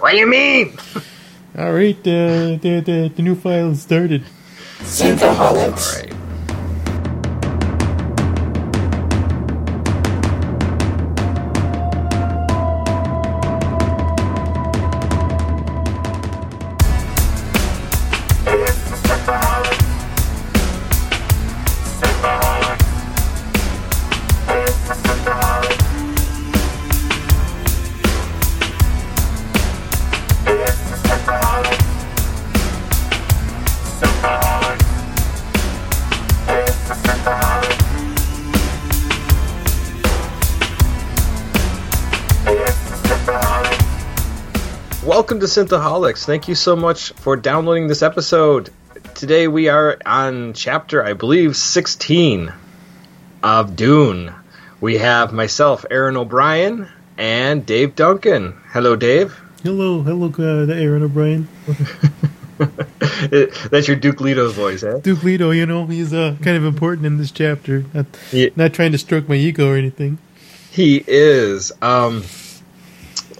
What do you mean? All right, uh, the, the the new file is started. Synthaholics. All right. Synthaholics. Thank you so much for downloading this episode. Today we are on chapter, I believe, 16 of Dune. We have myself, Aaron O'Brien, and Dave Duncan. Hello, Dave. Hello, hello, uh, Aaron O'Brien. That's your Duke Leto's voice, eh? Duke Leto, you know, he's uh, kind of important in this chapter. Not, Yeah. not trying to stroke my ego or anything. He is. Um,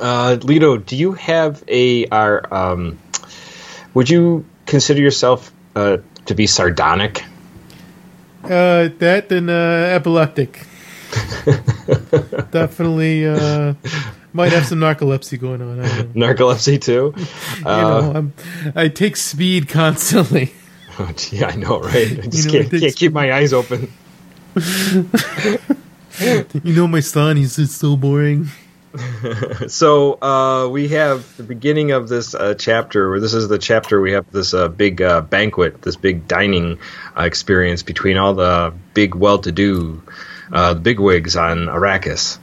uh, Leto, do you have a? Our, um, would you consider yourself uh, to be sardonic? Uh, that and uh, epileptic. Definitely uh, might have some narcolepsy going on. I don't know. Narcolepsy too? you Uh, know, I'm, I take speed constantly. Oh, gee, I know, right? I just know, can't, can't keep my eyes open. You know, my son, he's just so boring. So uh, we have the beginning of this uh, chapter, where this is the chapter we have this uh, big uh, banquet, this big dining uh, experience between all the big, well-to-do, uh, bigwigs on Arrakis.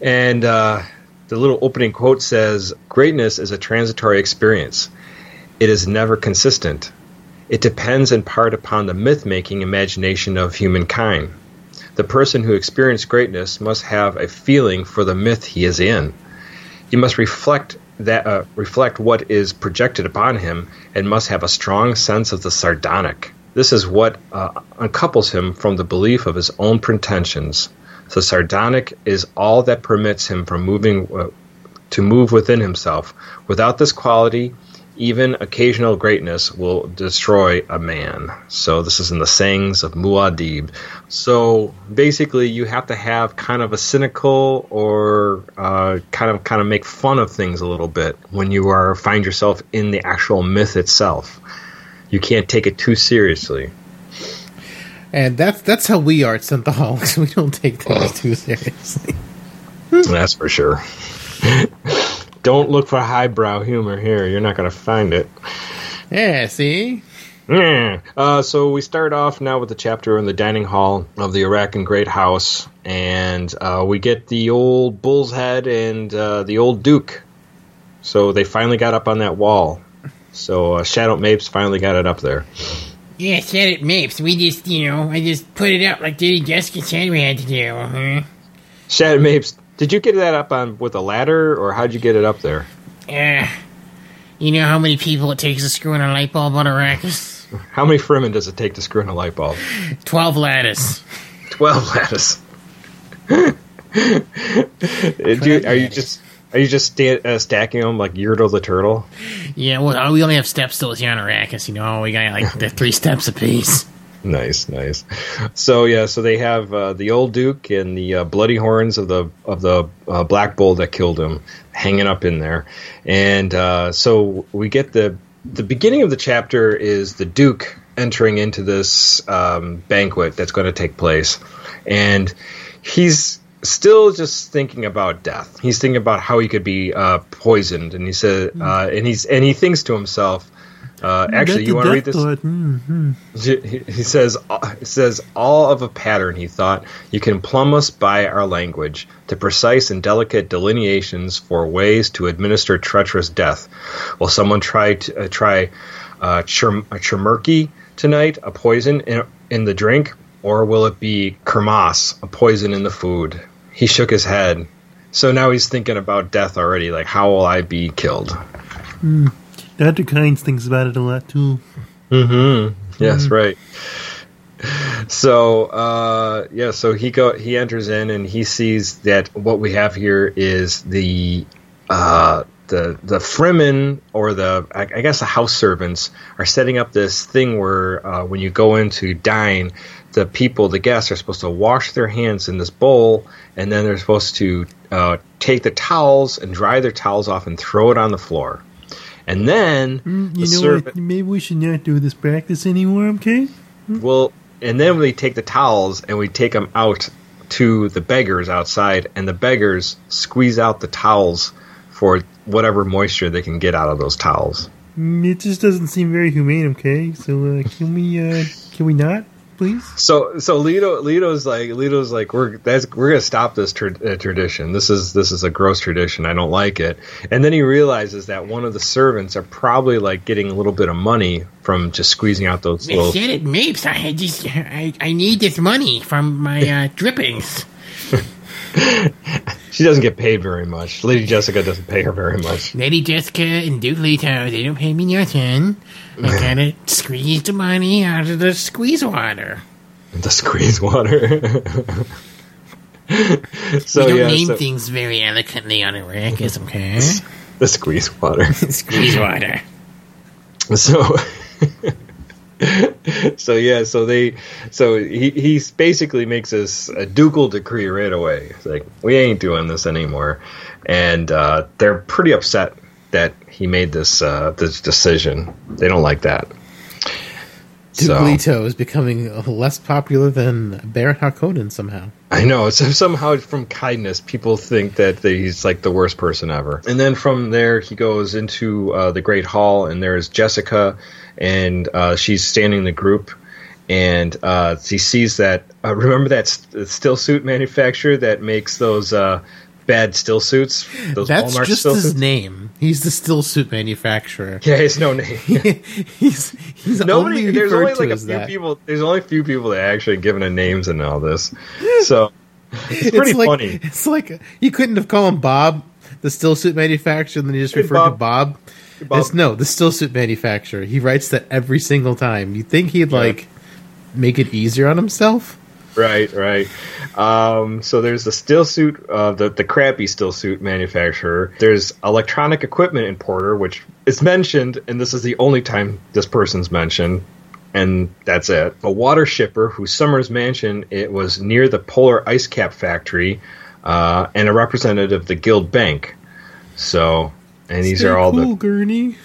And uh, the little opening quote says, "Greatness is a transitory experience. It is never consistent. It depends in part upon the myth-making imagination of humankind." The person who experienced greatness must have a feeling for the myth he is in. He must reflect that uh, reflect what is projected upon him, and must have a strong sense of the sardonic. This is what uh, uncouples him from the belief of his own pretensions. The sardonic is all that permits him from moving uh, to move within himself. Without this quality, even occasional greatness will destroy a man. So this is in the sayings of Muad'Dib. So basically, you have to have kind of a cynical or uh, kind of kind of make fun of things a little bit when you are find yourself in the actual myth itself. You can't take it too seriously. And that's that's how we are at Synthaholics. We don't take things too seriously. That's for sure. Don't look for highbrow humor here. You're not going to find it. Yeah, see? Yeah. Uh, so we start off now with the chapter in the dining hall of the Arrakeen Great House, and uh, we get the old bull's head and uh, the old duke. So they finally got up on that wall. So uh, Shadout Mapes finally got it up there. Yeah, Shadout Mapes. We just, you know, I just put it up like Diddy Jessica said we had to do. Huh? Shadout Mapes, did you get that up on with a ladder, or how'd you get it up there? Uh, you know how many people it takes to screw in a light bulb on Arrakis? How many Fremen does it take to screw in a light bulb? Twelve lattice. Twelve lattice. Do you- are you just are you just sta- uh, stacking them like Yertle the turtle? Yeah, well, we only have steps still here on Arrakis, you know. We got like the three steps apiece. Nice, nice. So yeah, so they have uh, the old Duke and the uh, bloody horns of the of the uh, black bull that killed him hanging up in there, and uh, so we get the the beginning of the chapter is the Duke entering into this um, banquet that's going to take place, and he's still just thinking about death. He's thinking about how he could be uh, poisoned, and he said, uh, and he's and he thinks to himself. Uh, actually, you want to read this? Mhm. He he says, it says, all of a pattern, he thought, you can plumb us by our language, to precise and delicate delineations for ways to administer treacherous death. Will someone try to, uh, try uh, chir- chaumurky tonight, a poison in, in the drink, or will it be chaumas, a poison in the food? He shook his head. So now he's thinking about death already, like, how will I be killed? Dr. Kynes thinks about it a lot too. Mm-hmm. Yes, right. So, uh, yeah, so he go he enters in and he sees that what we have here is the uh, the the Fremen or the I, I guess the house servants are setting up this thing where uh, when you go in to dine, the people, the guests, are supposed to wash their hands in this bowl, and then they're supposed to uh, take the towels and dry their towels off and throw it on the floor. And then Mm, the servant, Maybe we should not do this practice anymore, okay? well, and then we take the towels and we take them out to the beggars outside, and the beggars squeeze out the towels for whatever moisture they can get out of those towels. Mm, It just doesn't seem very humane, okay? So uh, can we uh, can we not, please? So, so Leto, Leto's like, Leto's like, we're that's we're gonna stop this tra- uh, tradition. This is this is a gross tradition. I don't like it. And then he realizes that one of the servants are probably like getting a little bit of money from just squeezing out those I little. said it, Mapes. I just, I, I need this money from my uh, drippings. She doesn't get paid very much. Lady Jessica doesn't pay her very much. Lady Jessica and Duke Leto, they don't pay me nothing. I gotta squeeze the money out of the squeeze water. The squeeze water. so we don't yeah, name so- things very eloquently on a Arrakis, okay? the squeeze water. squeeze water. so so yeah so they so he he basically makes us a ducal decree right away it's like we ain't doing this anymore and uh, they're pretty upset that he made this uh, this decision they don't like that Duke So- is becoming less popular than Baron Harkonnen somehow. I know. So somehow, from kindness, people think that he's like the worst person ever. And then from there, he goes into uh, the Great Hall, and there's Jessica, and uh, she's standing in the group, and uh, he sees that. Uh, remember that st- still suit manufacturer that makes those uh, bad still suits? Those That's Walmart just still his suits? name. He's the still suit manufacturer. Yeah, his no name. he's he's Nobody. only There's only like a few that. people. There's only a few people that actually given a names and all this. So it's pretty like, funny. It's like you couldn't have called him Bob, the still suit manufacturer, and then you just Hey, referred to Bob. Bob. No, the still suit manufacturer. He writes that every single time. You think he'd like make it easier on himself? Right, right. Um, so there's the still suit, uh, the the crappy still suit manufacturer. There's electronic equipment importer, which is mentioned, and this is the only time this person's mentioned, and that's it. A water shipper whose Summers mansion it was near the Polar Ice Cap factory, uh, and a representative of the Guild Bank. So, and these Stay are all the cool, Gurney.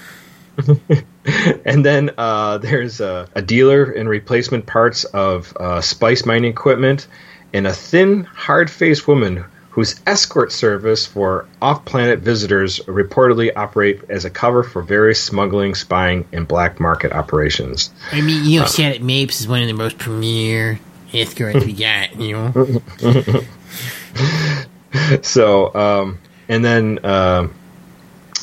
and then uh, there's a, a dealer in replacement parts of uh, spice mining equipment, and a thin, hard-faced woman whose escort service for off-planet visitors reportedly operate as a cover for various smuggling, spying, and black market operations. I mean, you know, Shadout Mapes is one of the most premier escorts we got, you know? So, um, and then um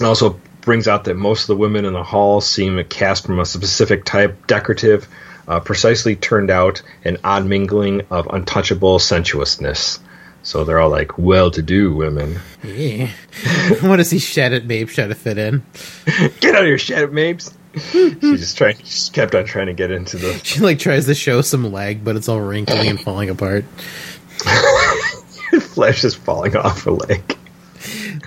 it also brings out that most of the women in the hall seem cast from a specific type, decorative, uh, precisely turned out, an odd mingling of untouchable sensuousness. So they're all like well-to-do women. Yeah. I want to see Shattered Babe try to fit in. Get out of here, Shadout Mapes! she just tried, she just kept on trying to get into the. She like tries to show some leg, but it's all wrinkly and falling apart. flesh is falling off her leg.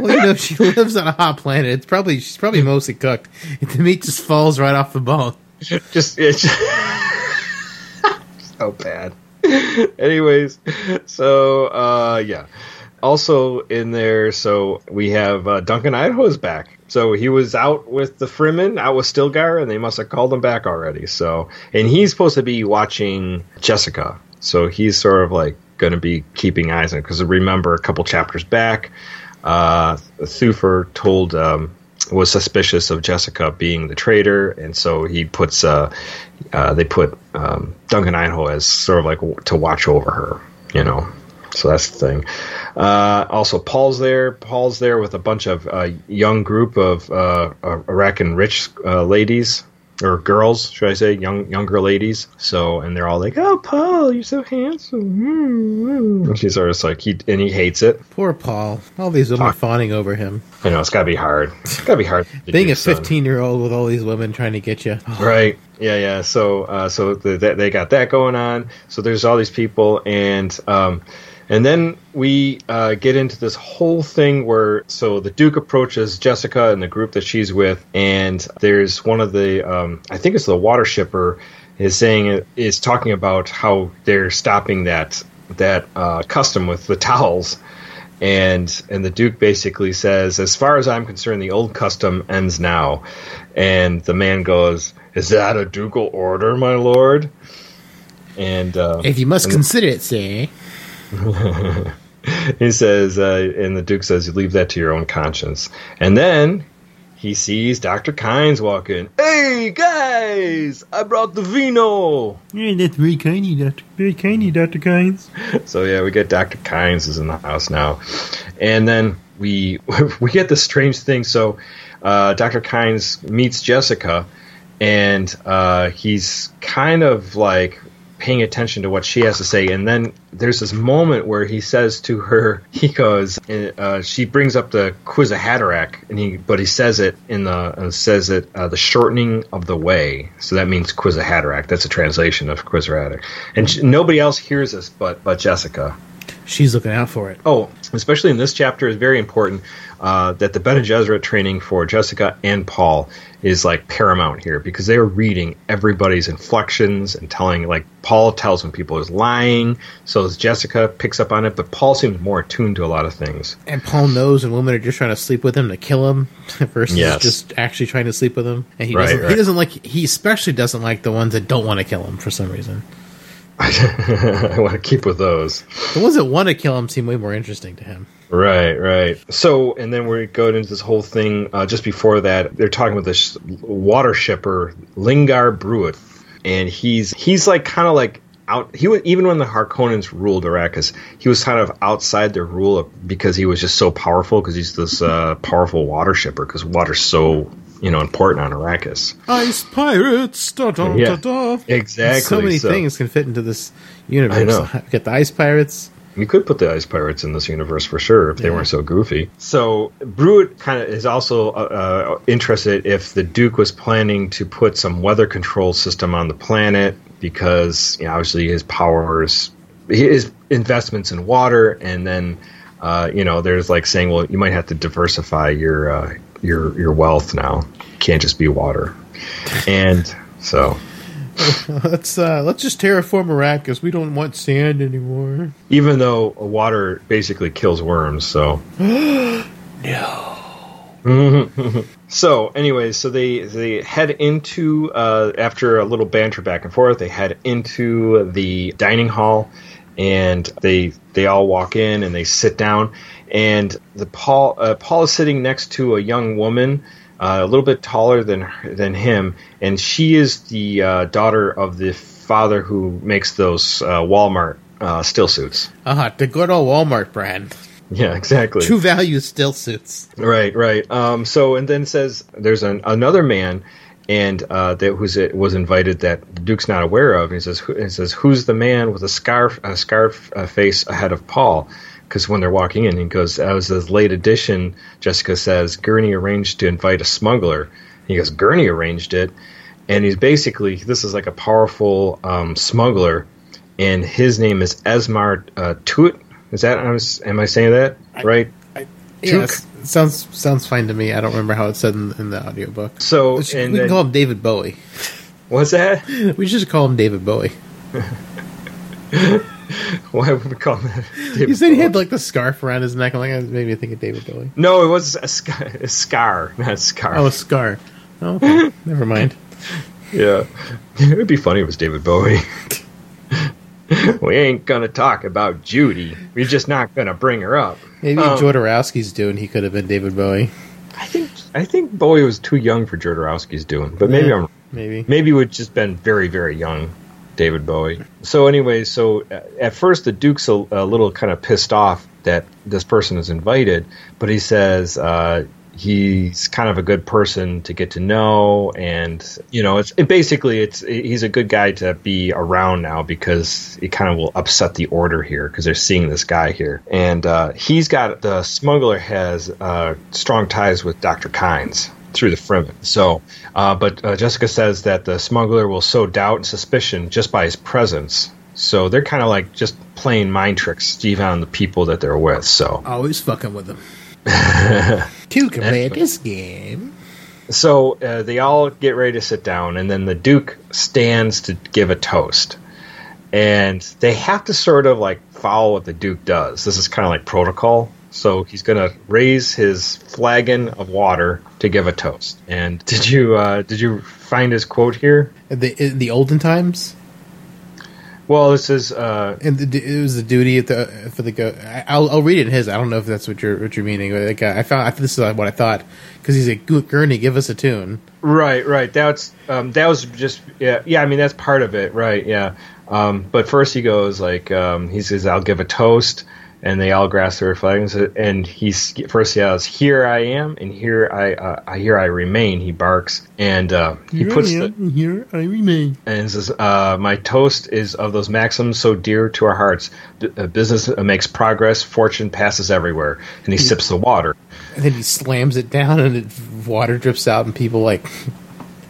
Well, you know, she lives on a hot planet. It's probably she's probably mostly cooked. The meat just falls right off the bone. just it's so bad. Anyways, so uh yeah. Also in there, so we have uh, Duncan Idaho's back. So he was out with the Fremen, out with Stilgar, and they must have called him back already. So, and he's supposed to be watching Jessica. So he's sort of like going to be keeping eyes on. Because remember, a couple chapters back, uh, Thufir told um, was suspicious of Jessica being the traitor, and so he puts uh, uh, they put um, Duncan Idaho as sort of like w- to watch over her, you know. So that's the thing. Uh, also, Paul's there. Paul's there with a bunch of uh, young group of uh, Iraqi rich uh, ladies or girls, should I say, young younger ladies. So, and they're all like, "Oh, Paul, you're so handsome." Mm-hmm. And she's of like he and he hates it. Poor Paul. All these women Fuck. fawning over him. I know it's got to be hard. It's got to be hard. Being a 15 year old with all these women trying to get you. Right. Yeah, yeah. So, uh, so the, the, they got that going on. So there's all these people, and um, And then we uh, get into this whole thing where so the Duke approaches Jessica and the group that she's with, and there's one of the um, I think it's the water shipper is saying is talking about how they're stopping that that uh, custom with the towels. And and the Duke basically says, as far as I'm concerned, the old custom ends now. And the man goes, "Is that a ducal order, my lord?" And uh, If you must and- consider it, say. he says, uh, and the Duke says, "You leave that to your own conscience." And then he sees Doctor Kynes walk in. Hey guys, I brought the vino. Yeah, that's very kind of Doctor. Very kind of Doctor Kynes. So yeah, we get Doctor Kynes is in the house now, and then we we get this strange thing. So uh, Doctor Kynes meets Jessica, and uh, he's kind of like paying attention to what she has to say. And then there's this moment where he says to her, he goes, uh, she brings up the Kwisatz Haderach, and he but he says it in the uh, says it uh, the shortening of the way. So that means Kwisatz Haderach. That's a translation of Kwisatz Haderach, and she, nobody else hears this but but Jessica. She's looking out for it. Oh, especially in this chapter is very important uh, that the Bene Gesserit training for Jessica and Paul is like paramount here because they are reading everybody's inflections and telling like Paul tells when people is lying, so as Jessica picks up on it, but Paul seems more attuned to a lot of things. And Paul knows when women are just trying to sleep with him to kill him versus Yes. just actually trying to sleep with him. And he Right, doesn't right. he doesn't like he especially doesn't like the ones that don't want to kill him for some reason. I want to keep with those. The ones that want to kill him seem way more interesting to him. Right, right. So, and then we go into this whole thing. Uh, just before that, they're talking with this water shipper, Lingar Bruit, and he's he's like kind of like out. He was even when the Harkonnens ruled Arrakis, he was kind of outside their rule of, because he was just so powerful. Because he's this uh, powerful water shipper. Because water's so you know important on Arrakis. Ice pirates. Da, da, Yeah. da, da. Exactly. So many things can fit into this universe. I know. Get the ice pirates. You could put the ice pirates in this universe for sure if they Yeah. weren't so goofy. So Bruit kind of is also uh, uh, interested if the Duke was planning to put some weather control system on the planet because you know, obviously his powers, his investments in water, and then uh, you know there's like saying, well, you might have to diversify your uh, your your wealth now. Can't just be water, and so. let's uh, let's just terraform Arrakis. We don't want sand anymore. Even though water basically kills worms, so no. So, anyways, so they they head into uh, after a little banter back and forth. They head into the dining hall, and they they all walk in and they sit down. And the Paul uh, Paul is sitting next to a young woman, uh, a little bit taller than than him, and she is the uh, daughter of the father who makes those uh, Walmart uh, still suits. Uh huh. The good old Walmart brand. Yeah, exactly. True value still suits. Right, right. Um, so and then says there's an, another man, and uh, that was was invited that the Duke's not aware of. And he says, who, he says, who's the man with a scarf, a scarf uh, face ahead of Paul? Because when they're walking in, he goes, "As this late edition." Jessica says, "Gurney arranged to invite a smuggler." He goes, "Gurney arranged it," and he's basically this is like a powerful um, smuggler, and his name is Esmar uh. Is that I am I saying that right? Yeah, Duke. s- sounds sounds fine to me. I don't remember how it said in, in the audiobook. So We should- and we can then, call him David Bowie. what's that? We should just call him David Bowie. Why would we call that? David You said he had like the scarf around his neck. I'm like, maybe I think of David Bowie. no, it was a, scar, a scar, not a scar. Oh, a scar. Oh, okay. Never mind. yeah, it would be funny if it was David Bowie. we ain't gonna talk about Judy. We're just not gonna bring her up. Maybe Um, Jodorowsky's Dune. He could have been David Bowie. I think I think Bowie was too young for Jodorowsky's Dune, but maybe yeah, I'm maybe maybe would just been very very young david bowie. So anyway so uh, at first the duke's a, a little kind of pissed off that this person is invited but he says uh, he's kind of a good person to get to know and you know it's it basically it's he's a good guy to be around now because it kind of will upset the order here because they're seeing this guy here. And uh, he's got the smuggler has uh, strong ties with dr kynes through the Fremen. So, uh, but uh, Jessica says that the smuggler will sow doubt and suspicion just by his presence, So they're kind of like just playing mind tricks, even on the people that they're with. So Always fucking with them. Two can play this game. So uh, they all get ready to sit down, and then the Duke stands to give a toast. And they have to sort of like follow what the Duke does. This is kind of like protocol. So he's going to raise his flagon of water to give a toast. And did you uh, did you find his quote here? In the, in the olden times, Well, this is uh, and the, it was the duty of the for the go. I'll, I'll read it in his. I don't know if that's what you're what you're meaning. Like, I found I, this is what I thought because he's like Gurney, give us a tune. Right, right. That's um, that was just yeah, yeah. I mean, that's part of it, right? Yeah. Um, but first, he goes like um, he says, "I'll give a toast," and they all grasp their flags. And he's first he yells, "Here I am," and here I, uh, here I remain. He barks, and uh, he puts the and here I remain. and says, uh, "My toast is of those maxims so dear to our hearts. B- uh, business makes progress, fortune passes everywhere." And he sips the water. And then he slams it down, and it, water drips out, and people like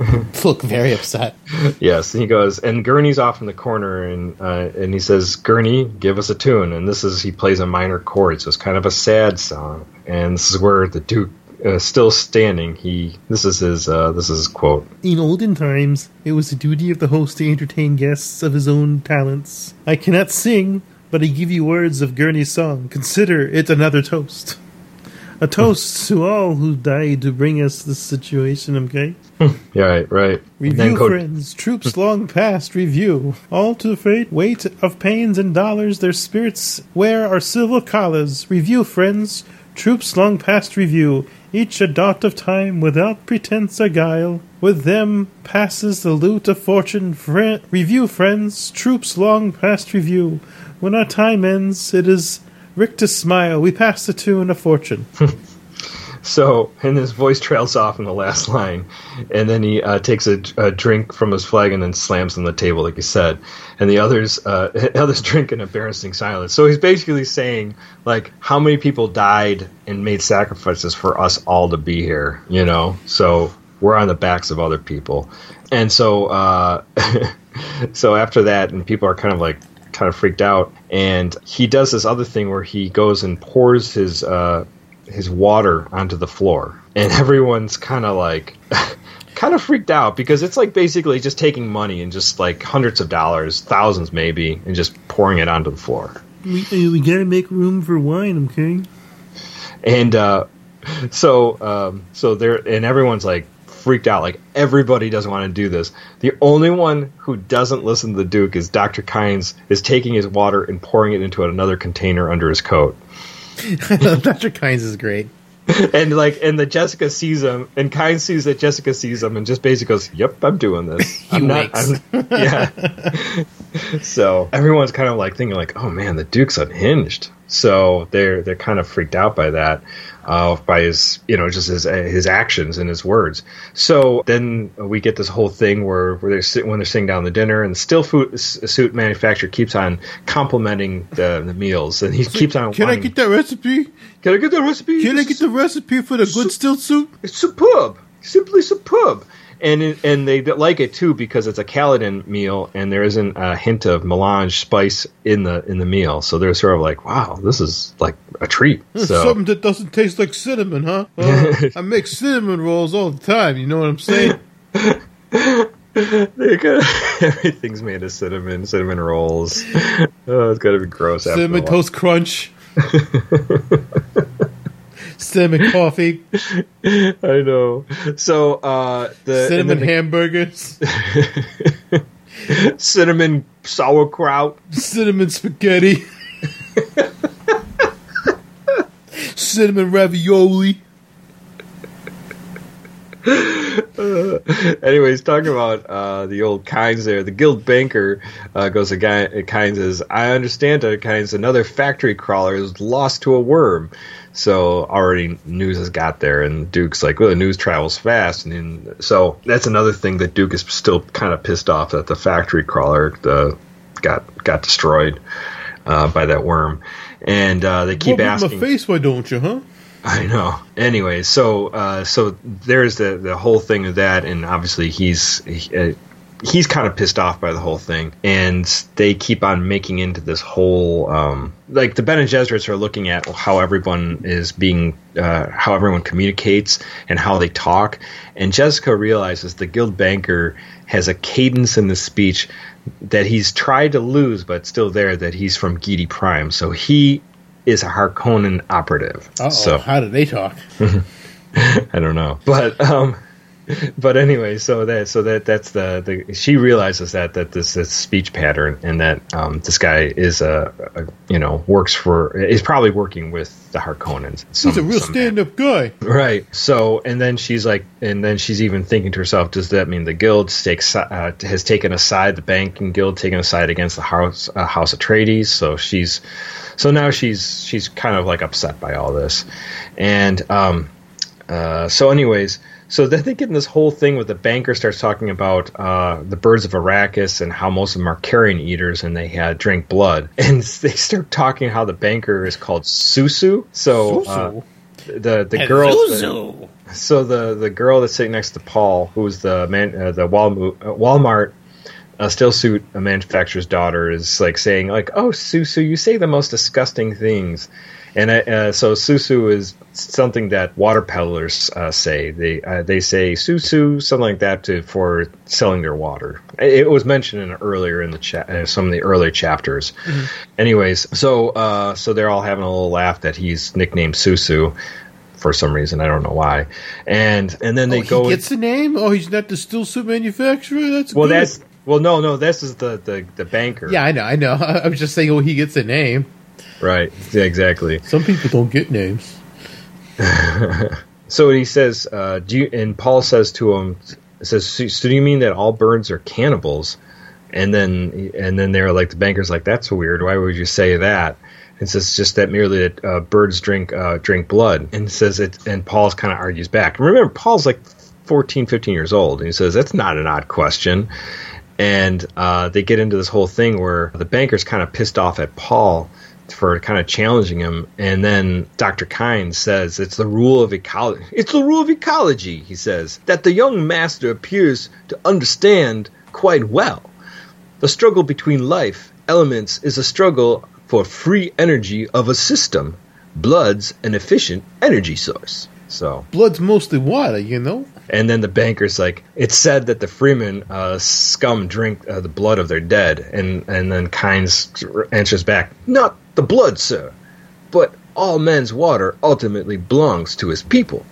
look very upset. Yes, and he goes, and Gurney's off in the corner, and uh, and he says, "Gurney, give us a tune." And this is he plays a minor chord, so it's kind of a sad song. And this is where the Duke, uh, still standing, he this is his uh, this is his quote. In olden times, it was the duty of the host to entertain guests of his own talents. I cannot sing, but I give you words of Gurney's song. Consider it another toast. A toast to all who died to bring us this situation, okay? Yeah, right, right. Review, Cody- friends, troops long past review. All to the freight weight of pains and dollars, their spirits wear our silver collars. Review, friends, troops long past review. Each a dot of time without pretense or guile. With them passes the loot of fortune. Fri review, friends, troops long past review. When our time ends, it is rictus smile. We pass the tune of fortune. So, and his voice trails off in the last line, and then he uh, takes a, a drink from his flagon and then slams on the table, like you said. And the others, uh, others drink in embarrassing silence. So he's basically saying, like, how many people died and made sacrifices for us all to be here, you know? So we're on the backs of other people, and so, uh, so after that, and people are kind of like kind of freaked out, and he does this other thing where he goes and pours his. Uh, his water onto the floor. And everyone's kind of like kind of freaked out because it's like basically just taking money and just like hundreds of dollars thousands maybe and just pouring it onto the floor. We, we gotta make room for wine, okay? and uh so um so there and everyone's like freaked out like everybody doesn't want to do this. The only one who doesn't listen to the duke is dr kynes is taking his water and pouring it into another container under his coat Dr. Kynes is great. and like and the Jessica sees him and Kynes sees that Jessica sees him and just basically goes, "Yep, I'm doing this." He I'm winks. I'm- yeah. so everyone's kind of like thinking like, "Oh man, the Duke's unhinged." So they're they're kind of freaked out by that, uh, by his you know just his his actions and his words. So then we get this whole thing where where they're sit, when they're sitting down the dinner and the still food suit manufacturer keeps on complimenting the, the meals and he keeps on. Can I get that recipe? Can I get the recipe? Can I get the recipe for the good still soup? it's superb, simply superb. And it, and they like it too because it's a Caladan meal and there isn't a hint of melange spice in the in the meal, so they're sort of like, wow, this is like a treat. So Something that doesn't taste like cinnamon, huh? Uh, I make cinnamon rolls all the time. You know what I'm saying? got, everything's made of cinnamon, cinnamon rolls. Oh, it's got to be gross. Cinnamon toast crunch. Cinnamon coffee. I know. So uh, the cinnamon the hamburgers. cinnamon sauerkraut. cinnamon spaghetti. cinnamon ravioli. Anyways, talking about uh, the old Kynes there, the guild banker uh, goes to Kynes says, I understand, uh, Kynes, another factory crawler is lost to a worm. So already news has got there, and Duke's like, well, the news travels fast. And then, so that's another thing that Duke is still kind of pissed off that the factory crawler uh, got got destroyed uh, by that worm. And uh, they keep with asking. my face, why don't you, huh? I know. Anyway, so uh, so there's the the whole thing of that, and obviously he's he, uh, he's kind of pissed off by the whole thing, and they keep on making into this whole um, like the Bene Gesserits are looking at how everyone is being uh, how everyone communicates and how they talk, and Jessica realizes the guild banker has a cadence in the speech that he's tried to lose, but still there. That he's from Giedi Prime, so he is a Harkonnen operative. Uh-oh, So how do they talk? I don't know, but um, but anyway, so that so that that's the, the she realizes that that this is speech pattern and that um, this guy is a, a you know works for is probably working with the Harkonnens. He's a real stand-up guy. Right. So, and then she's like, and then she's even thinking to herself, does that mean the guild takes, uh, has taken a side, the banking guild taken a side against the house, uh, House Atreides? So she's, so now she's, she's kind of like upset by all this. And, um, uh, so anyways, so then they get in this whole thing with the banker starts talking about uh, the birds of Arrakis and how most of them are carrion eaters and they had drink blood. And they start talking how the banker is called Susu. So uh, the the girl. Zuzu. So the the girl that's sitting next to Paul, who's the man, uh, the Walmart, uh, Walmart uh, still suit uh, manufacturer's daughter, is like saying like, "Oh, Susu, you say the most disgusting things." And uh, uh, so Susu is something that water peddlers uh, say. They uh, they say Susu, something like that, to for selling their water. It, was mentioned in earlier in the cha- uh, some of the early chapters. Anyways, so uh, so they're all having a little laugh that he's nicknamed Susu for some reason. I don't know why. And and then they oh, go. he gets the name. Oh, he's not the still suit manufacturer. That's well, good. that's well, no, no. This is the the, the banker. yeah, I know, I know. I was just saying, well, he gets a name. Right. Yeah, exactly. Some people don't get names. So he says, uh, do you, and Paul says to him, says, so, so do you mean that all birds are cannibals? And then, and then they're like, the banker's like, that's weird. Why would you say that? And says just that merely that uh, birds drink uh, drink blood. And says it, and Paul's kind of argues back. Remember, Paul's like 14, 15 years old, and he says that's not an odd question. And uh, they get into this whole thing where the banker's kind of pissed off at Paul for kind of challenging him. And then Dr. Kine says it's the rule of ecology. It's the rule of ecology, he says, that the young master appears to understand quite well. The struggle between life elements is a struggle for free energy of a system. Blood's an efficient energy source. So, Blood's mostly water, you know. and then the banker's like, it's said that the Fremen uh, scum drink uh, the blood of their dead. And, and then Kynes answers back, not the blood, sir, but all men's water ultimately belongs to his people,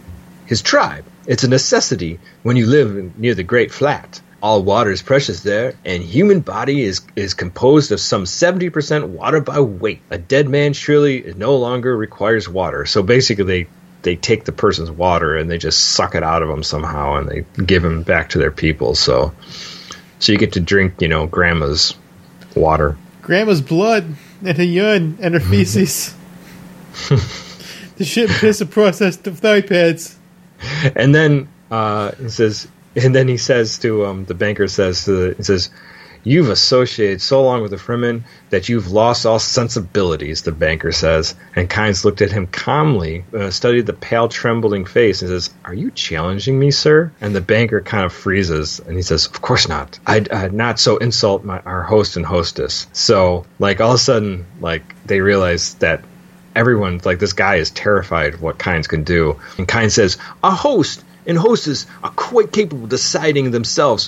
his tribe. It's a necessity when you live near the Great Flat. All water is precious there, and human body is, is composed of some 70% water by weight. A dead man surely no longer requires water. So basically, they they take the person's water and they just suck it out of them somehow and they give them back to their people. So, so you get to drink, you know, grandma's water. Grandma's blood and her urine and her feces. the shit piss processed of thigh pads. And then uh, he says, and then he says to um, the banker says to the, he says, "You've associated so long with the Fremen that you've lost all sensibilities." The banker says, and Kynes looked at him calmly, uh, studied the pale, trembling face, and says, "Are you challenging me, sir?" And the banker kind of freezes, and he says, "Of course not. I'd not so insult my our host and hostess." So, like all of a sudden, like they realize that everyone like this guy is terrified of what Kynes can do. And Kynes says, "A host and hostess are quite capable of deciding themselves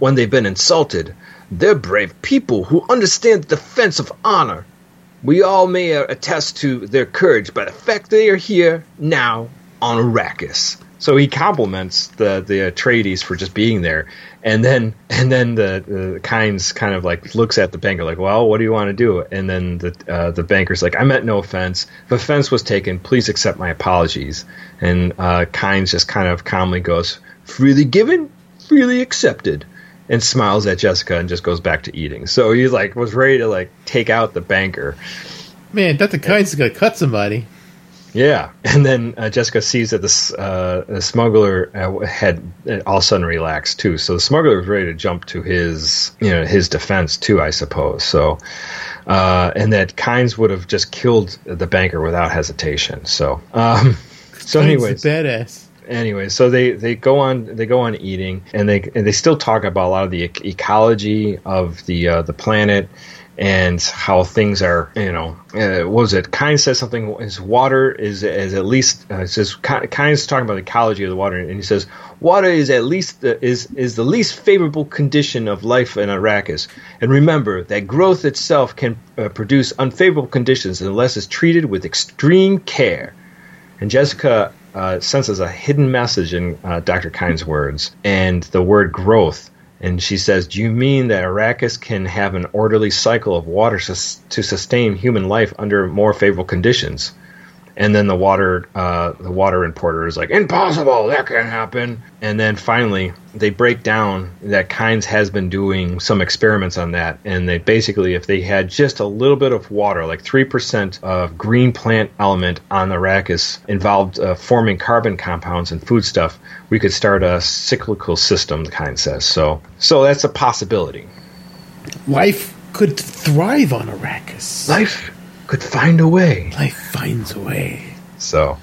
when they've been insulted. They're brave people who understand the defense of honor. We all may attest to their courage by the fact they are here now on Arrakis." So he compliments the the Atreides for just being there, and then and then the, the Kynes kind of like looks at the banker like, well, what do you want to do? And then the uh, the banker's like, I meant no offense. If offense was taken, please accept my apologies. And uh, Kynes just kind of calmly goes, freely given, freely accepted, and smiles at Jessica and just goes back to eating. So he like was ready to like take out the banker. Man, Dr. Kynes is to cut somebody. Yeah, and then uh, Jessica sees that this uh, the smuggler uh, had all of a sudden relaxed too. So the smuggler was ready to jump to his you know his defense too, I suppose. So uh, and that Kynes would have just killed the banker without hesitation. So um, so Kynes anyways, badass. anyway, so they, they go on they go on eating, and they and they still talk about a lot of the ec- ecology of the uh, the planet and how things are. You know, uh, what was it? Kind says something. Is water is is at least uh, says Kynes' talking about the ecology of the water, and he says water is at least the, is is the least favorable condition of life in Arrakis. And remember that growth itself can uh, produce unfavorable conditions unless it's treated with extreme care. And Jessica uh, senses a hidden message in uh, Dr. Kynes' words, and the word growth. And she says, Do you mean that Arrakis can have an orderly cycle of water sus- to sustain human life under more favorable conditions? And then the water, uh, the water importer is like, impossible, that can't happen. And then finally, they break down that Kynes has been doing some experiments on that, and they basically, if they had just a little bit of water, like three percent of green plant element on the Arrakis, involved uh, forming carbon compounds and food stuff we could start a cyclical system. The kind says so. So that's a possibility. Life could thrive on Arrakis. Life could find a way. Life finds a way. So,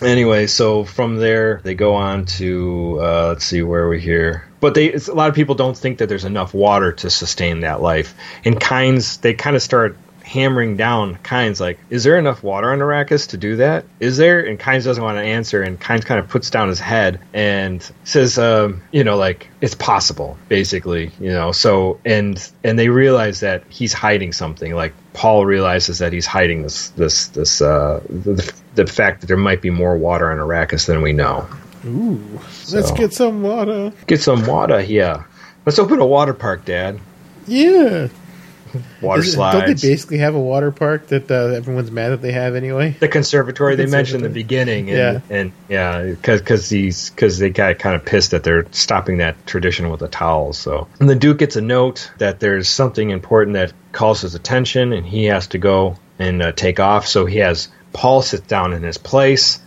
anyway, so from there they go on to uh, let's see where are we here. But they it's, a lot of people don't think that there's enough water to sustain that life. And kinds, they kind of start hammering down Kynes like, is there enough water on Arrakis to do that? Is there? And Kynes doesn't want to answer, and Kynes kind of puts down his head and says, um, you know, like it's possible, basically, you know. So and and they realize that he's hiding something. Like Paul realizes that he's hiding this this this uh, the, the fact that there might be more water on Arrakis than we know. Ooh, let's get some water. Get some water here. Let's open a water park, Dad. Yeah. Water Is it- slides. Don't they basically have a water park that uh, everyone's mad that they have anyway? the conservatory The they mentioned in the beginning, and Yeah. and yeah, because he's because they got kind of pissed that they're stopping that tradition with the towels. So and the Duke gets a note that there's something important that calls his attention, and he has to go and uh, take off. So he has Paul sit down in his place,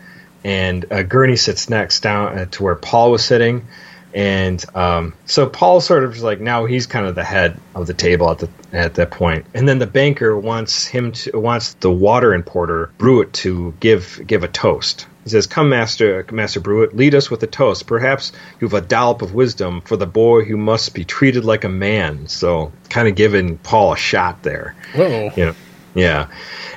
and uh, Gurney sits next down uh, to where Paul was sitting. And um, so Paul sort of is like now he's kind of the head of the table at the at that point. And then the banker wants him to wants the water importer Brewitt to give give a toast. He says, "Come, Master Master Brewitt, lead us with a toast. Perhaps you've a dollop of wisdom for the boy who must be treated like a man." So kind of giving Paul a shot there. Whoa. You know, yeah.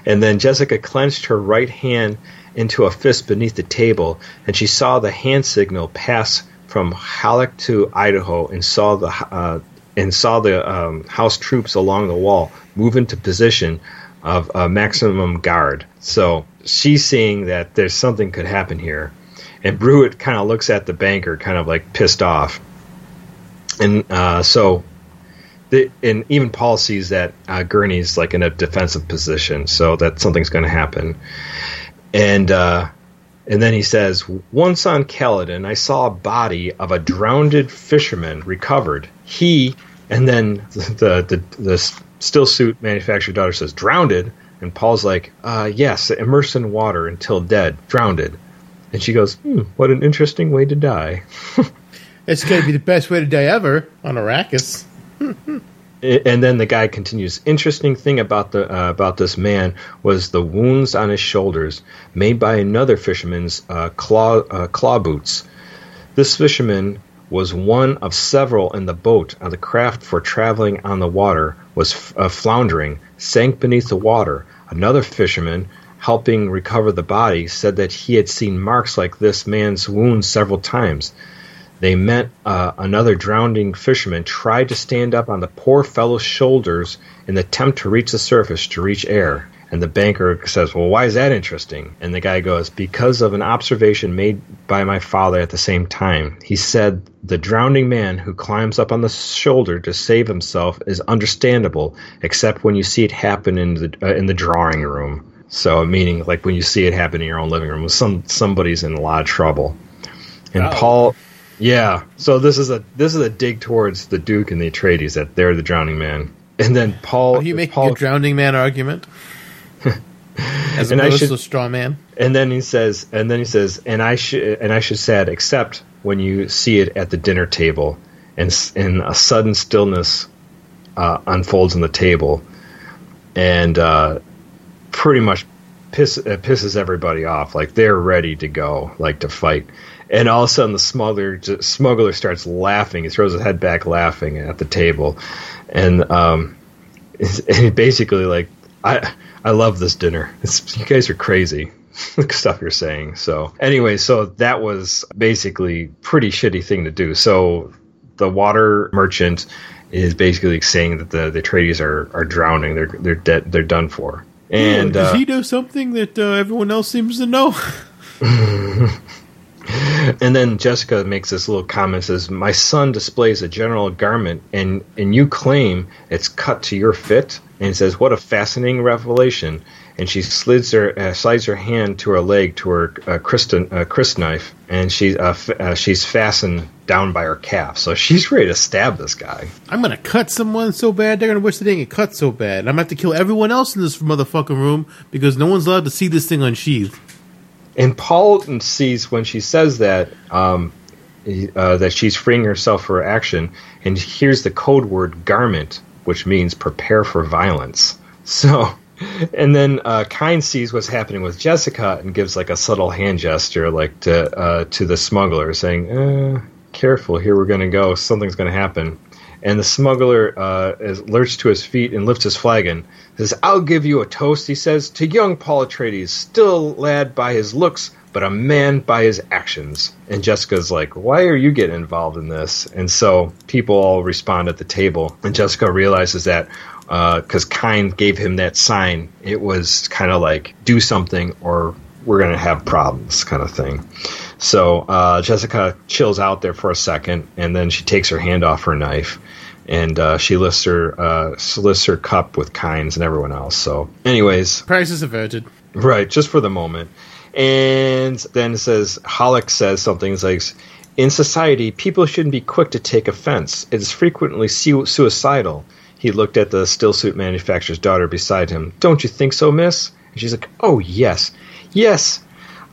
And then Jessica clenched her right hand into a fist beneath the table, and she saw the hand signal pass from Halleck to Idaho, and saw the uh, and saw the um, house troops along the wall move into position of maximum guard. So she's seeing that there's something could happen here, and Brewitt kind of looks at the banker, kind of like pissed off, and uh, so the, and even Paul sees that uh, Gurney's like in a defensive position, so that something's going to happen. And uh, and then he says, once on Caladan, I saw a body of a drowned fisherman recovered. He and then the the, the still suit manufacturer daughter says, drowned. And Paul's like, uh, yes, immersed in water until dead, drowned. And she goes, hmm, what an interesting way to die. It's going to be the best way to die ever on Arrakis. and then the guy continues. Interesting thing about the uh, about this man was the wounds on his shoulders, made by another fisherman's uh, claw uh, claw boots. This fisherman was one of several in the boat on the craft for traveling on the water. Was uh, floundering, sank beneath the water. Another fisherman. Helping recover the body, said that he had seen marks like this man's wounds several times. They met uh, another drowning fisherman tried to stand up on the poor fellow's shoulders in the attempt to reach the surface to reach air. And the banker says, Well, why is that interesting? And the guy goes, Because of an observation made by my father at the same time. He said, The drowning man who climbs up on the shoulder to save himself is understandable, except when you see it happen in the, uh, in the drawing room. So, meaning like when you see it happen in your own living room, some somebody's in a lot of trouble. And Wow. Paul, yeah. So this is a this is a dig towards the Duke and the Atreides that they're the drowning man. And then Paul, Are you making Paul, a drowning man argument? As And I should- to straw man? and then he says, and then he says, and I should and I should said, except when you see it at the dinner table, and and a sudden stillness uh, unfolds on the table, and uh, pretty much piss, uh, pisses everybody off. Like they're ready to go, like to fight. And all of a sudden the smuggler smuggler starts laughing. He throws his head back, laughing at the table, and um, and he basically like I I love this dinner. It's, you guys are crazy. the stuff you're saying. So anyway, so that was basically pretty shitty thing to do. So the water merchant is basically saying that the the Atreides are are drowning. They're they're dead. They're done for. And does uh, he know something that uh, everyone else seems to know? and then Jessica makes this little comment says, "My son displays a general garment, and and you claim it's cut to your fit." And says, "What a fascinating revelation!" And she slides her uh, slides her hand to her leg to her uh, uh, knife, and she uh, f- uh, she's fastened down by her calf. So she's ready to stab this guy. I'm gonna cut someone so bad they're gonna wish they didn't get cut so bad. I'm gonna have to kill everyone else in this motherfucking room because no one's allowed to see this thing unsheathed. And Paul sees when she says that um, uh, that she's freeing herself for action, and hears the code word garment, which means prepare for violence. So, and then uh, Kynes sees what's happening with Jessica and gives like a subtle hand gesture, like to uh, to the smuggler, saying, uh, "Careful, here we're going to go. Something's going to happen." And the smuggler uh, is to his feet and lifts his flagon. Says, "I'll give you a toast," he says, "to young Paul Atreides, still lad by his looks, but a man by his actions." And Jessica's like, "Why are you getting involved in this?" And so people all respond at the table, and Jessica realizes that because Kynes gave him that sign, it was kind of like do something or we're going to have problems, kind of thing. So uh, Jessica chills out there for a second, and then she takes her hand off her knife, and uh, she lifts her uh, lifts her cup with Kynes and everyone else. So, anyways, Price is averted. Right, just for the moment. And then it says, Halleck says something it's like, in society, people shouldn't be quick to take offense. It is frequently su- suicidal. He looked at the stillsuit manufacturer's daughter beside him. Don't you think so, miss? And she's like, oh, yes. Yes,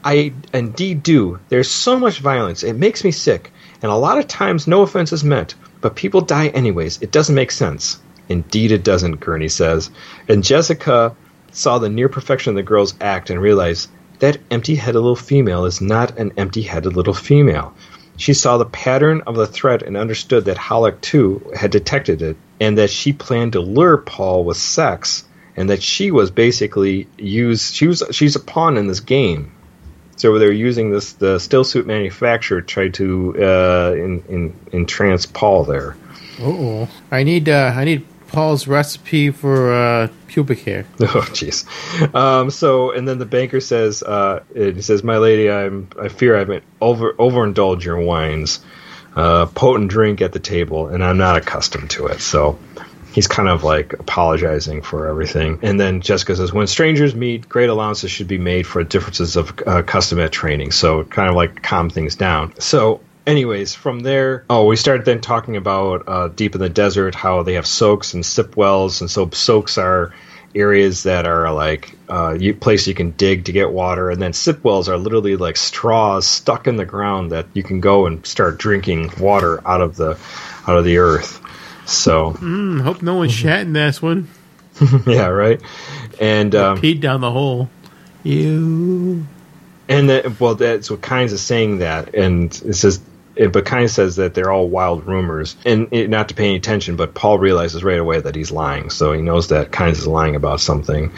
I indeed do. There's so much violence. It makes me sick. And a lot of times, no offense is meant. But people die anyways. It doesn't make sense. Indeed, it doesn't, Gurney says. And Jessica saw the near perfection of the girl's act and realized that empty headed little female is not an empty headed little female. She saw the pattern of the threat and understood that Halleck, too, had detected it, and that she planned to lure Paul with sex, and that she was basically used. She was she's a pawn in this game. So they're using this the stillsuit manufacturer tried to uh, in, in, entrance Paul there. Oh, I need uh, I need Paul's recipe for uh, pubic hair. Oh, jeez. Um, so, and then the banker says, uh, he says, "My lady, I'm I fear I've been over overindulged your wines, uh, potent drink at the table, and I'm not accustomed to it." So. He's kind of like apologizing for everything. And then Jessica says, When strangers meet, great allowances should be made for differences of uh, custom at training. So, kind of like calm things down. So, anyways, from there, oh, we started then talking about uh, deep in the desert, how they have soaks and sip wells, and so soaks are areas that are like uh, place you can dig to get water, and then sip wells are literally like straws stuck in the ground that you can go and start drinking water out of the out of the earth. So Hmm, hope no one's shat in this one. yeah, right. And um, Peed down the hole. You. And that, well, that's what Kynes is saying that, and it says, it, but Kynes says that they're all wild rumors, and it, not to pay any attention. But Paul realizes right away that he's lying, so he knows that Kynes is lying about something.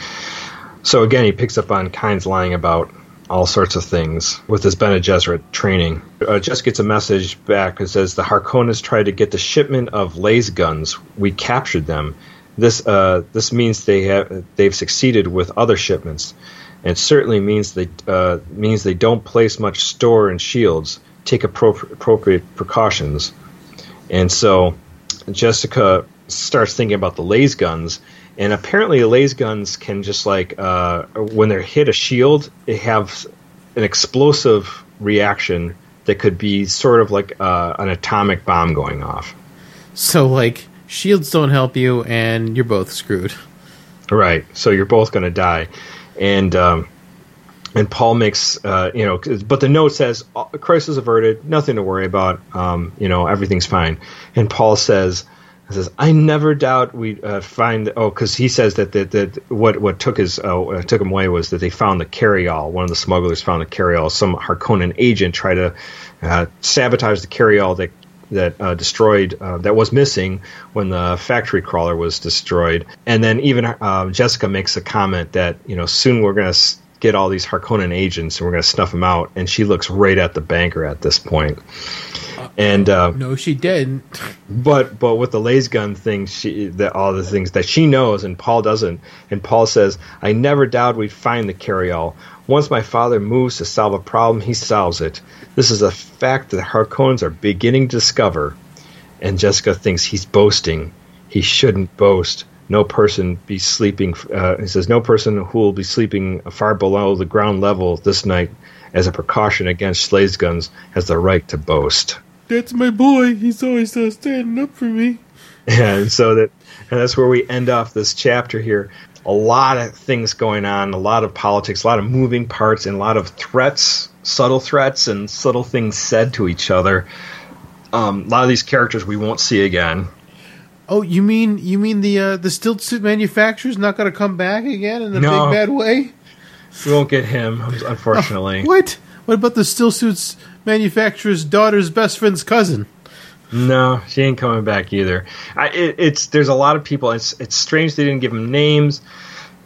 So again, he picks up on Kynes lying about all sorts of things with his Bene Gesserit training. Uh, just gets a message back that says the Harkonnens tried to get the shipment of laser guns. We captured them. This uh, this means they have they've succeeded with other shipments. And certainly means they uh, means they don't place much store in shields. Take appro- appropriate precautions. And so Jessica starts thinking about the laser guns, and apparently laser guns can just like uh, when they're hit a shield, they have an explosive reaction that could be sort of like uh, an atomic bomb going off. So, like, shields don't help you, and you're both screwed. Right. So you're both going to die, and um, and Paul makes uh, you know, but the note says "Uh, crisis averted, nothing to worry about. Um, you know, everything's fine. And Paul says It says, "I never doubt we uh, find." Oh, because he says that that, that what what took his uh, took him away was that they found the carryall. One of the smugglers found the carryall. Some Harkonnen agent tried to uh, sabotage the carryall that that uh, destroyed uh, that was missing when the factory crawler was destroyed. And then even uh, Jessica makes a comment that you know soon we're going to get all these Harkonnen agents and we're going to snuff them out. And she looks right at the banker at this point. And uh, No, she didn't. but but with the laser gun thing, she that all the things that she knows and Paul doesn't. And Paul says, "I never doubt we'd find the carryall. Once my father moves to solve a problem, he solves it. This is a fact that Harkonnens are beginning to discover." And Jessica thinks he's boasting. He shouldn't boast. No person be sleeping. Uh, he says, "No person who will be sleeping far below the ground level this night." As a precaution against slaves guns, has the right to boast. That's my boy. He's always uh, standing up for me. and so that and that's where we end off this chapter here a lot of things going on a lot of politics a lot of moving parts and a lot of threats subtle threats and subtle things said to each other um, a lot of these characters we won't see again Oh, you mean you mean the uh, the stillsuit manufacturer's not going to come back again in a No. big bad way? we won't get him unfortunately What? What about the still suits manufacturer's daughter's best friend's cousin? no she ain't coming back either I, it, it's there's a lot of people it's it's strange they didn't give them names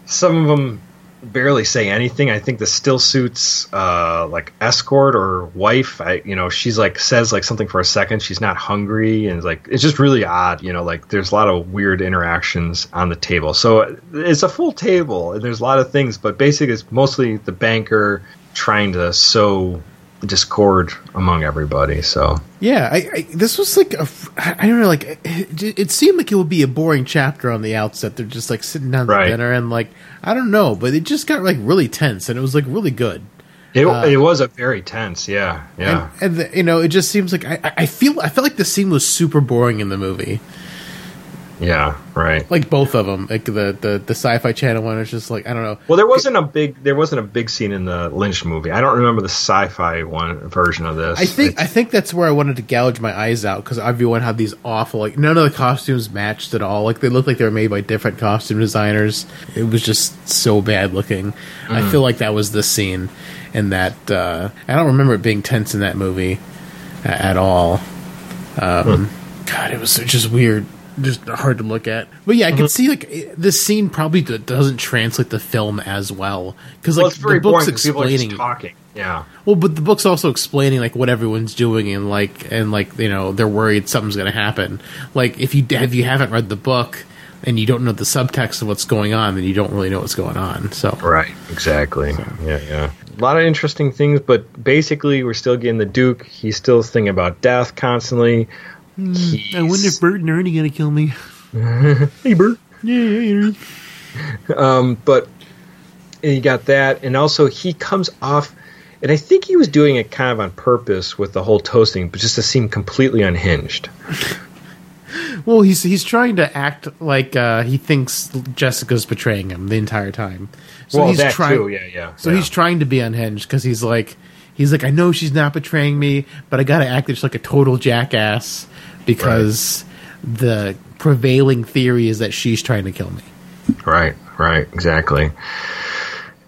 some of them barely say anything. I think the still suits uh, like escort or wife. I you know she's like says like something for a second. She's not hungry and like it's just really odd. You know like there's a lot of weird interactions on the table. So it's a full table and there's a lot of things, but basically it's mostly the banker trying to sow discord among everybody. So Yeah, I, I this was like a, I don't know, like it, it seemed like it would be a boring chapter on the outset. They're just like sitting down to dinner and like I don't know, but it just got like really tense and it was like really good. it Uh, it was a very tense. Yeah, yeah. And, and the, you know, it just seems like I- I feel I felt like the scene was super boring in the movie. Yeah, right. Like both of them, like the the the Sci-Fi Channel one is just like I don't know. Well, there wasn't a big there wasn't a big scene in the Lynch movie. I don't remember the sci-fi one version of this. I think I think that's where I wanted to gouge my eyes out because everyone had these awful like none of the costumes matched at all. Like they looked like they were made by different costume designers. It was just so bad looking. I feel like that was the scene, and that uh, I don't remember it being tense in that movie at all. Um, God, it was just weird. Just hard to look at, but yeah, I can uh-huh. see like it- this scene probably doesn't translate the film as well because well, like it's very the book's boring 'cause people are just explaining talking. Yeah, well, but the book's also explaining like what everyone's doing and like and like you know they're worried something's going to happen. Like if you if you haven't read the book and you don't know the subtext of what's going on, then you don't really know what's going on. So right, exactly. Yeah, yeah. A lot of interesting things, but basically, we're still getting the Duke. He's still thinking about death constantly. He's, I wonder if Bert and Ernie gonna kill me. hey, Bert. Yeah, yeah, yeah. Um, but you got that, and also he comes off, and I think he was doing it kind of on purpose with the whole toasting, but just to seem completely unhinged. well, he's he's trying to act like uh, he thinks Jessica's betraying him the entire time. So well, he's that trying. too. Yeah, yeah. So yeah. he's trying to be unhinged because he's like, he's like, I know she's not betraying me, but I got to act just like a total jackass because the prevailing theory is that she's trying to kill me. Right, right, exactly.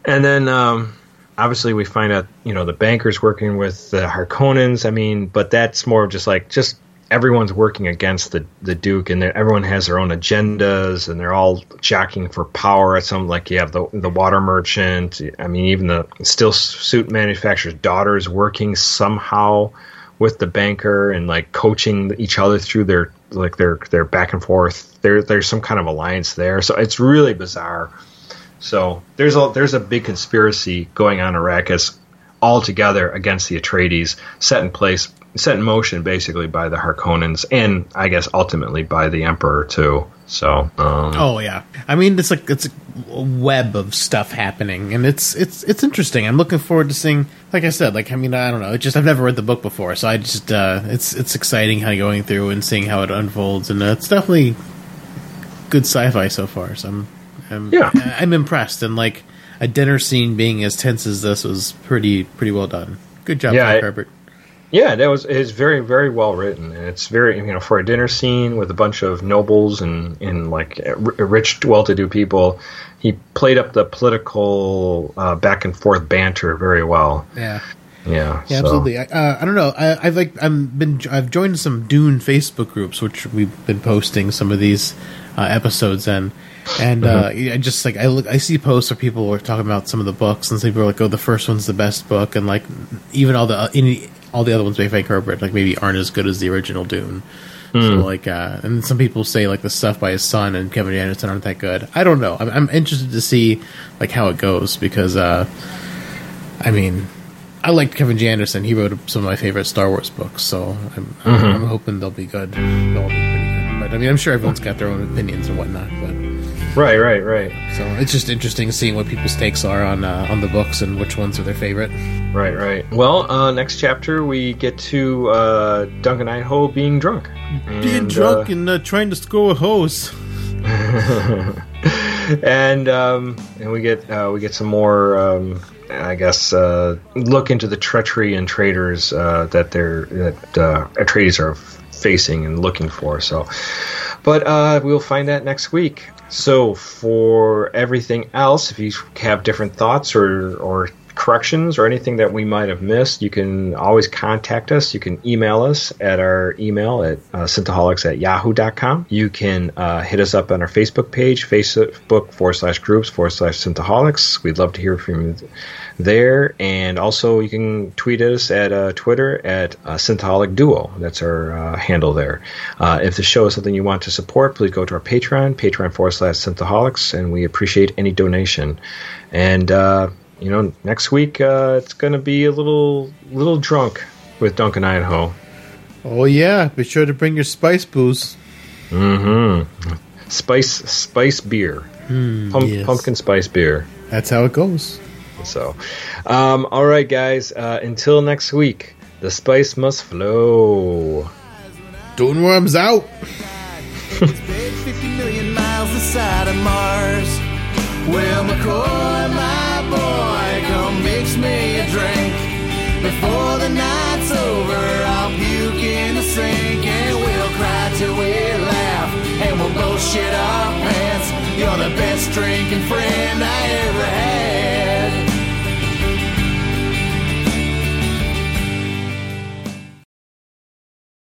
And then um, obviously we find out, you know, the bankers working with the Harkonnens. I mean, but that's more of just like just everyone's working against the the Duke, and everyone has their own agendas, and they're all jockeying for power. At some like you have the the water merchant. I mean, even the still suit manufacturer's daughter is working somehow with the banker and like coaching each other through their like their their back and forth. There there's some kind of alliance there. So it's really bizarre. So there's a there's a big conspiracy going on in Arrakis all together against the Atreides, set in place, set in motion basically by the Harkonnens, and I guess ultimately by the Emperor too. So um, Oh yeah, I mean it's like it's a web of stuff happening, and it's it's it's interesting. I'm looking forward to seeing. Like I said, like I mean I don't know. It just I've never read the book before, so I just uh, it's it's exciting how going through and seeing how it unfolds, and uh, it's definitely good sci-fi so far. So I'm I'm, Yeah. I'm impressed, and like a dinner scene being as tense as this was pretty pretty well done. Good job, Yeah, Herbert. Yeah, that was it's very very well written, and it's very you know for a dinner scene with a bunch of nobles and and like rich, well-to-do people. He played up the political uh, back and forth banter very well. Yeah. Yeah, Yeah, so- absolutely. I, uh, I don't know. I, I've like I'm been I've joined some Dune Facebook groups, which we've been posting some of these uh, episodes in, and uh, I just like I look I see posts where people are talking about some of the books, and some people are like, "Oh, the first one's the best book," and like even all the any, all the other ones by Frank Herbert like maybe aren't as good as the original Dune. So like, uh, and some people say like the stuff by his son and Kevin Anderson aren't that good. I don't know. I'm, I'm interested to see like how it goes because, uh, I mean, I liked Kevin J. Anderson. He wrote some of my favorite Star Wars books, so I'm, I'm, I'm hoping they'll be good. They'll all be pretty good. But I mean, I'm sure everyone's got their own opinions and whatnot. But Right, right, right, so it's just interesting seeing what people's takes are on uh, on the books and which ones are their favorite. right, right. Well, uh, next chapter we get to uh, Duncan Idaho being drunk, Being And, drunk uh, and uh, trying to score a hose. and um, and we get uh, we get some more. Um, I guess uh, look into the treachery and traitors uh, that they're that uh, Atreides are facing and looking for. So, but uh, we'll find that next week. So for everything else, if you have different thoughts or or corrections or anything that we might have missed, you can always contact us. You can email us at our email at uh, syntaholics at yahoo.com. You can uh, hit us up on our Facebook page, Facebook forward slash groups forward slash syntaholics. We'd love to hear from you there. And also, you can tweet us at uh, Twitter at uh, Syntaholic Duo. That's our uh, handle there. Uh, if the show is something you want to support, please go to our Patreon, Patreon forward slash Syntaholics, and we appreciate any donation. And, uh, you know, next week uh, it's going to be a little little drunk with Duncan Idaho. Oh yeah, be sure to bring your spice booze. Mm-hmm. Spice spice beer, Pump, yes. pumpkin spice beer. That's how it goes. So, um, all right, guys. Uh, until next week, the spice must flow. Dune worms out. It's big Before the night's over, I'll puke in the sink and we'll cry till we laugh. And we'll both shit our pants. You're the best drinking friend